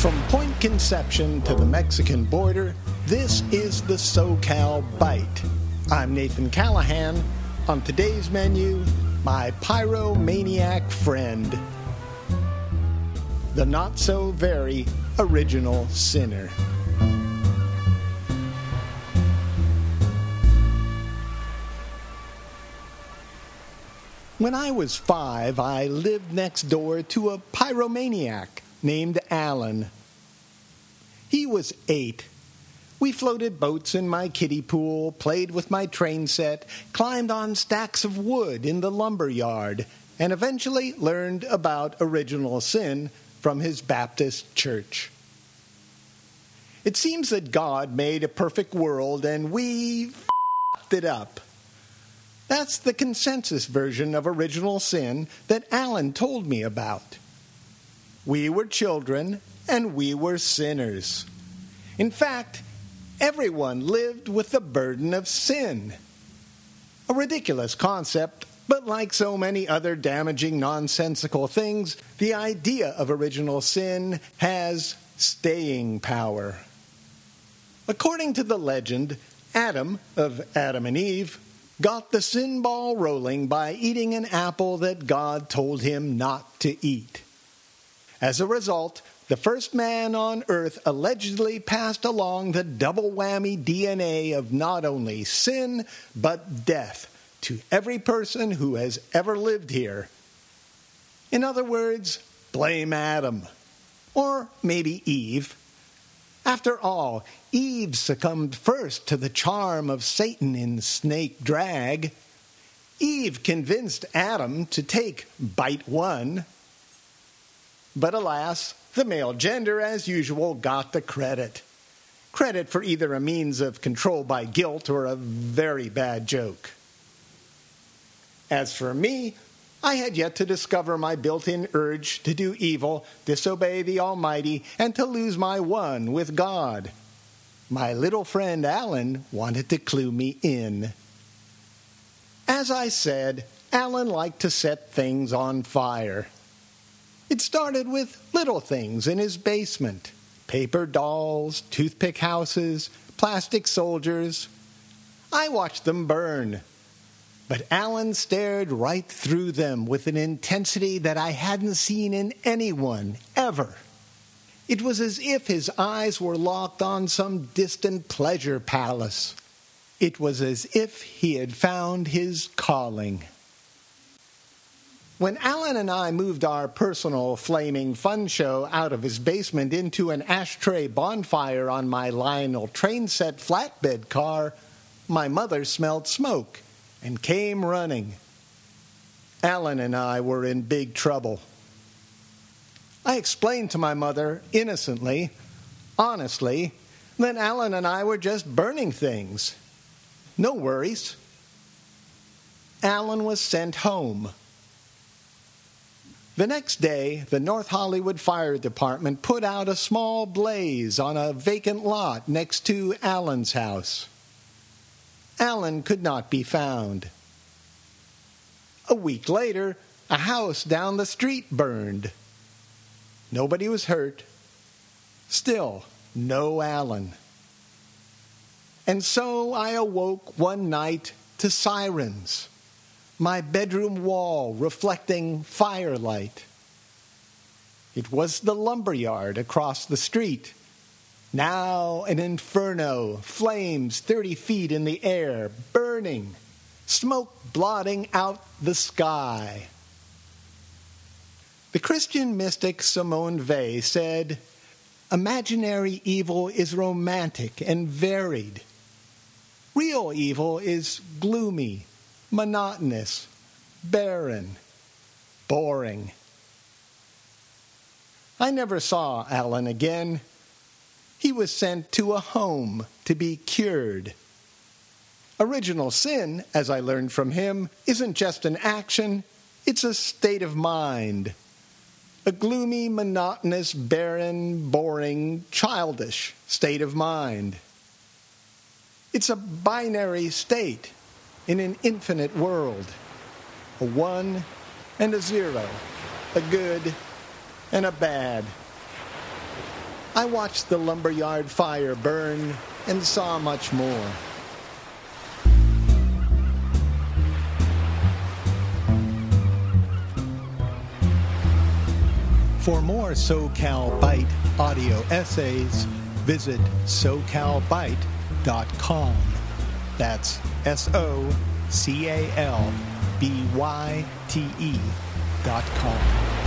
From Point Conception to the Mexican border, this is the SoCal Bite. I'm Nathan Callahan. On today's menu, my pyromaniac friend, the not so very original sinner. When I was five, I lived next door to a pyromaniac named Allen. He was eight. We floated boats in my kiddie pool, played with my train set, climbed on stacks of wood in the lumber yard, and eventually learned about original sin from his Baptist church. It seems that God made a perfect world and we f***ed it up. That's the consensus version of original sin that Allen told me about. We were children and we were sinners. In fact, everyone lived with the burden of sin. A ridiculous concept, but like so many other damaging, nonsensical things, the idea of original sin has staying power. According to the legend, Adam, of Adam and Eve, got the sin ball rolling by eating an apple that God told him not to eat. As a result, the first man on earth allegedly passed along the double whammy DNA of not only sin, but death to every person who has ever lived here. In other words, blame Adam. Or maybe Eve. After all, Eve succumbed first to the charm of Satan in snake drag. Eve convinced Adam to take bite one. But alas, the male gender, as usual, got the credit. Credit for either a means of control by guilt or a very bad joke. As for me, I had yet to discover my built in urge to do evil, disobey the Almighty, and to lose my one with God. My little friend Allen wanted to clue me in. As I said, Allen liked to set things on fire. It started with little things in his basement paper dolls, toothpick houses, plastic soldiers. I watched them burn. But Allen stared right through them with an intensity that I hadn't seen in anyone ever. It was as if his eyes were locked on some distant pleasure palace. It was as if he had found his calling. When Allen and I moved our personal flaming fun show out of his basement into an ashtray bonfire on my Lionel train set flatbed car, my mother smelled smoke and came running. Allen and I were in big trouble. I explained to my mother innocently, honestly, that Allen and I were just burning things. No worries. Allen was sent home. The next day, the North Hollywood Fire Department put out a small blaze on a vacant lot next to Allen's house. Allen could not be found. A week later, a house down the street burned. Nobody was hurt. Still, no Allen. And so I awoke one night to sirens, my bedroom wall reflecting firelight. It was the lumberyard across the street. Now an inferno, flames 30 feet in the air, burning, smoke blotting out the sky. The Christian mystic Simone Weil said, Imaginary evil is romantic and varied. Real evil is gloomy, monotonous, barren, boring. I never saw Allen again. He was sent to a home to be cured. Original sin, as I learned from him, isn't just an action, it's a state of mind a gloomy, monotonous, barren, boring, childish state of mind. It's a binary state in an infinite world a one and a zero, a good and a bad. I watched the lumberyard fire burn and saw much more. For more SoCal Bite audio essays, visit socalbyte.com. That's S O C A L B Y T E dot com.